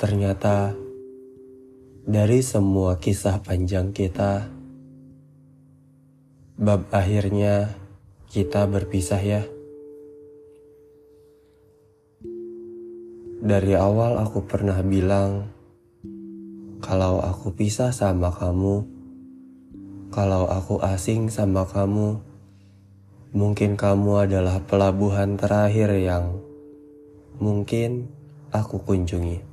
Ternyata dari semua kisah panjang kita, bab akhirnya kita berpisah ya. Dari awal aku pernah bilang, kalau aku pisah sama kamu, kalau aku asing sama kamu, mungkin kamu adalah pelabuhan terakhir yang mungkin aku kunjungi.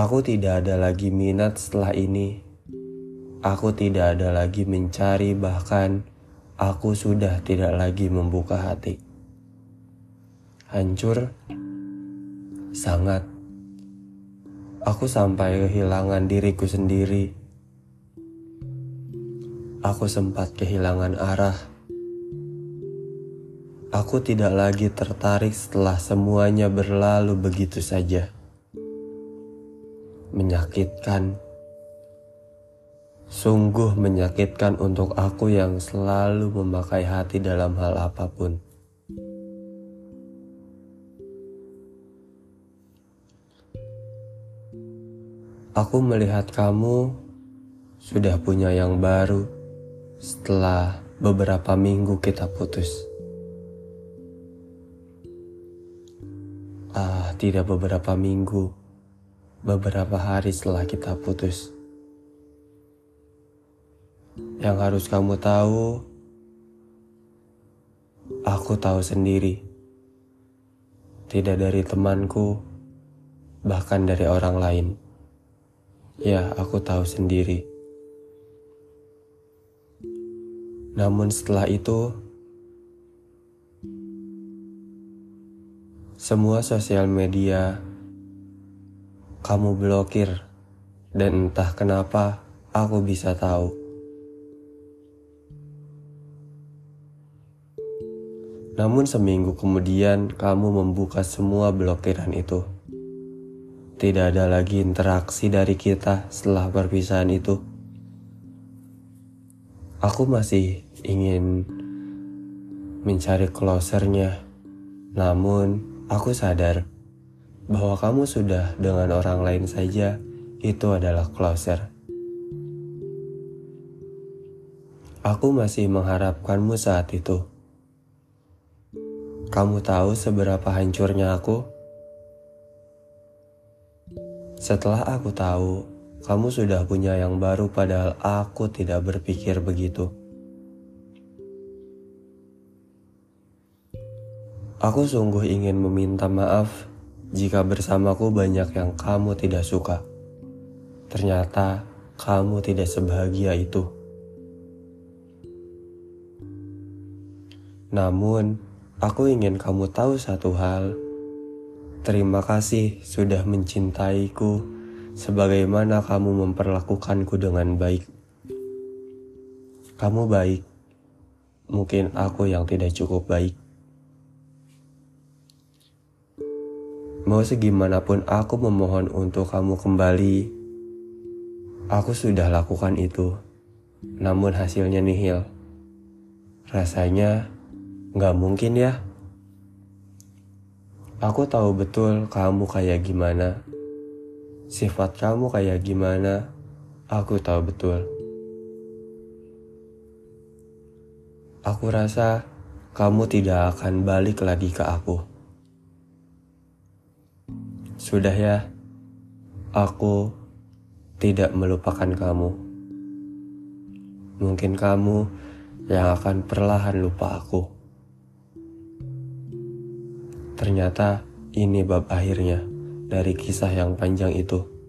Aku tidak ada lagi minat setelah ini. Aku tidak ada lagi mencari, bahkan aku sudah tidak lagi membuka hati. Hancur, sangat. Aku sampai kehilangan diriku sendiri. Aku sempat kehilangan arah. Aku tidak lagi tertarik setelah semuanya berlalu begitu saja menyakitkan. Sungguh menyakitkan untuk aku yang selalu memakai hati dalam hal apa pun. Aku melihat kamu sudah punya yang baru setelah beberapa minggu kita putus. Ah, tidak beberapa minggu beberapa hari setelah kita putus. Yang harus kamu tahu, aku tahu sendiri. Tidak dari temanku, bahkan dari orang lain. Ya, aku tahu sendiri. Namun setelah itu, semua sosial media kamu blokir, dan entah kenapa aku bisa tahu. Namun seminggu kemudian kamu membuka semua blokiran itu. Tidak ada lagi interaksi dari kita setelah perpisahan itu. Aku masih ingin mencari closernya, namun aku sadar bahwa kamu sudah dengan orang lain saja, itu adalah closer. Aku masih mengharapkanmu saat itu. Kamu tahu seberapa hancurnya aku? Setelah aku tahu, kamu sudah punya yang baru padahal aku tidak berpikir begitu. Aku sungguh ingin meminta maaf jika bersamaku banyak yang kamu tidak suka. Ternyata kamu tidak sebahagia itu. Namun, aku ingin kamu tahu satu hal. Terima kasih sudah mencintaiku sebagaimana kamu memperlakukanku dengan baik. Kamu baik, mungkin aku yang tidak cukup baik. Mau segimanapun aku memohon untuk kamu kembali, aku sudah lakukan itu. Namun hasilnya nihil. Rasanya gak mungkin ya. Aku tahu betul kamu kayak gimana. Sifat kamu kayak gimana, aku tahu betul. Aku rasa kamu tidak akan balik lagi ke aku. Sudah ya, aku tidak melupakan kamu. Mungkin kamu yang akan perlahan lupa aku. Ternyata ini bab akhirnya dari kisah yang panjang itu.